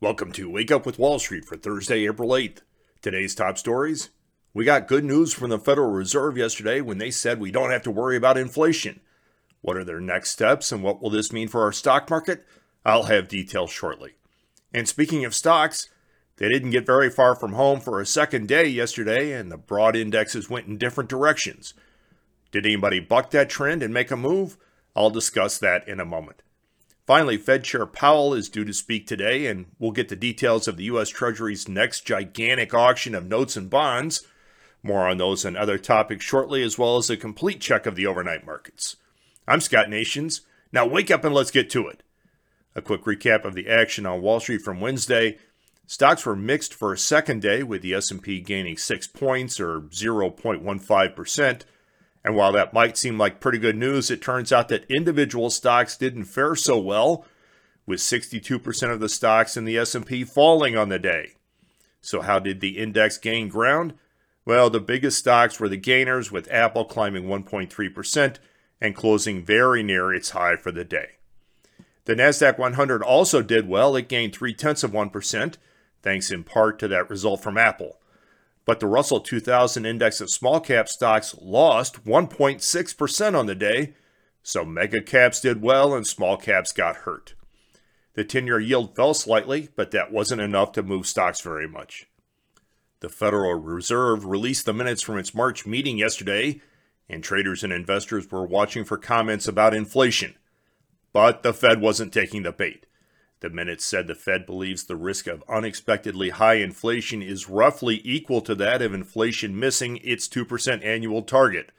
Welcome to Wake Up with Wall Street for Thursday, April 8th. Today's top stories. We got good news from the Federal Reserve yesterday when they said we don't have to worry about inflation. What are their next steps and what will this mean for our stock market? I'll have details shortly. And speaking of stocks, they didn't get very far from home for a second day yesterday, and the broad indexes went in different directions. Did anybody buck that trend and make a move? I'll discuss that in a moment. Finally, Fed Chair Powell is due to speak today, and we'll get the details of the U.S. Treasury's next gigantic auction of notes and bonds. More on those and other topics shortly, as well as a complete check of the overnight markets. I'm Scott Nations. Now wake up and let's get to it. A quick recap of the action on Wall Street from Wednesday. Stocks were mixed for a second day, with the S&P gaining six points or 0.15 percent. And while that might seem like pretty good news, it turns out that individual stocks didn't fare so well, with 62% of the stocks in the S&P falling on the day. So how did the index gain ground? Well, the biggest stocks were the gainers, with Apple climbing 1.3% and closing very near its high for the day. The NASDAQ 100 also did well. It gained 3 tenths of 1%, thanks in part to that result from Apple but the Russell 2000 index of small cap stocks lost 1.6% on the day, so mega caps did well and small caps got hurt. The 10 year yield fell slightly, but that wasn't enough to move stocks very much. The Federal Reserve released the minutes from its March meeting yesterday, and traders and investors were watching for comments about inflation. But the Fed wasn't taking the bait. The minutes said the Fed believes the risk of unexpectedly high inflation is roughly equal to that of inflation missing its 2% annual target.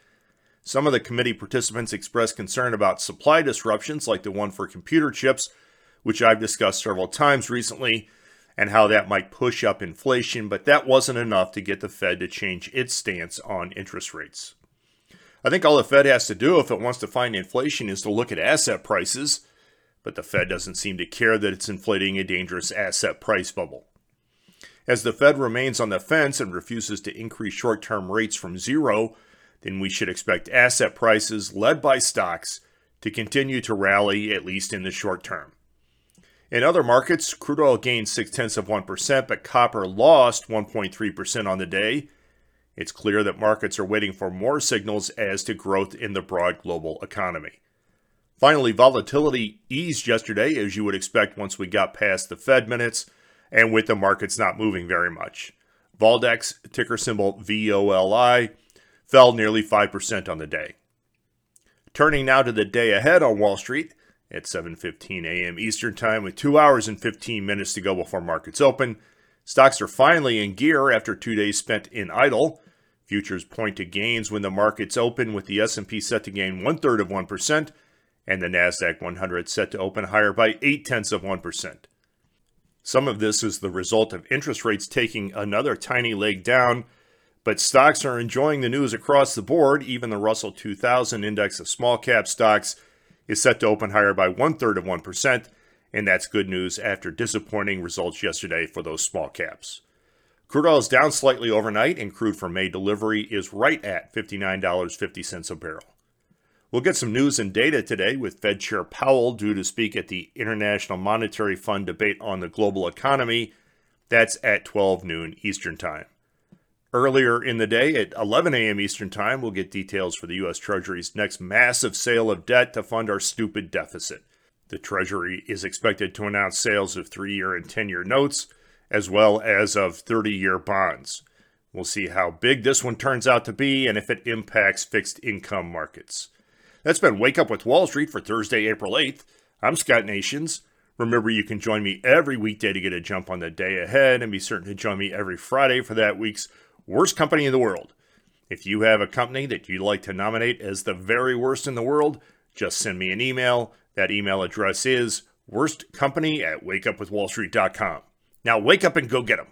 Some of the committee participants expressed concern about supply disruptions like the one for computer chips, which I've discussed several times recently, and how that might push up inflation, but that wasn't enough to get the Fed to change its stance on interest rates. I think all the Fed has to do if it wants to find inflation is to look at asset prices but the Fed doesn't seem to care that it's inflating a dangerous asset price bubble. As the Fed remains on the fence and refuses to increase short term rates from zero, then we should expect asset prices, led by stocks, to continue to rally, at least in the short term. In other markets, crude oil gained 6 tenths of 1%, but copper lost 1.3% on the day. It's clear that markets are waiting for more signals as to growth in the broad global economy. Finally, volatility eased yesterday, as you would expect once we got past the Fed minutes, and with the markets not moving very much. Voldex, ticker symbol VOLI, fell nearly 5% on the day. Turning now to the day ahead on Wall Street at 7:15 a.m. Eastern Time with 2 hours and 15 minutes to go before markets open. Stocks are finally in gear after 2 days spent in idle. Futures point to gains when the markets open with the S&P set to gain one third of 1% and the NASDAQ 100 set to open higher by 8 tenths of 1%. Some of this is the result of interest rates taking another tiny leg down, but stocks are enjoying the news across the board. Even the Russell 2000 index of small cap stocks is set to open higher by one third of 1%, and that's good news after disappointing results yesterday for those small caps. Crude oil is down slightly overnight, and crude for May delivery is right at $59.50 a barrel. We'll get some news and data today with Fed Chair Powell due to speak at the International Monetary Fund debate on the global economy. That's at 12 noon Eastern Time. Earlier in the day at 11 a.m. Eastern Time, we'll get details for the U.S. Treasury's next massive sale of debt to fund our stupid deficit. The Treasury is expected to announce sales of three year and 10 year notes, as well as of 30 year bonds. We'll see how big this one turns out to be and if it impacts fixed income markets. That's been Wake Up with Wall Street for Thursday, April 8th. I'm Scott Nations. Remember, you can join me every weekday to get a jump on the day ahead, and be certain to join me every Friday for that week's Worst Company in the World. If you have a company that you'd like to nominate as the very worst in the world, just send me an email. That email address is worstcompany at wakeupwithwallstreet.com. Now, wake up and go get them.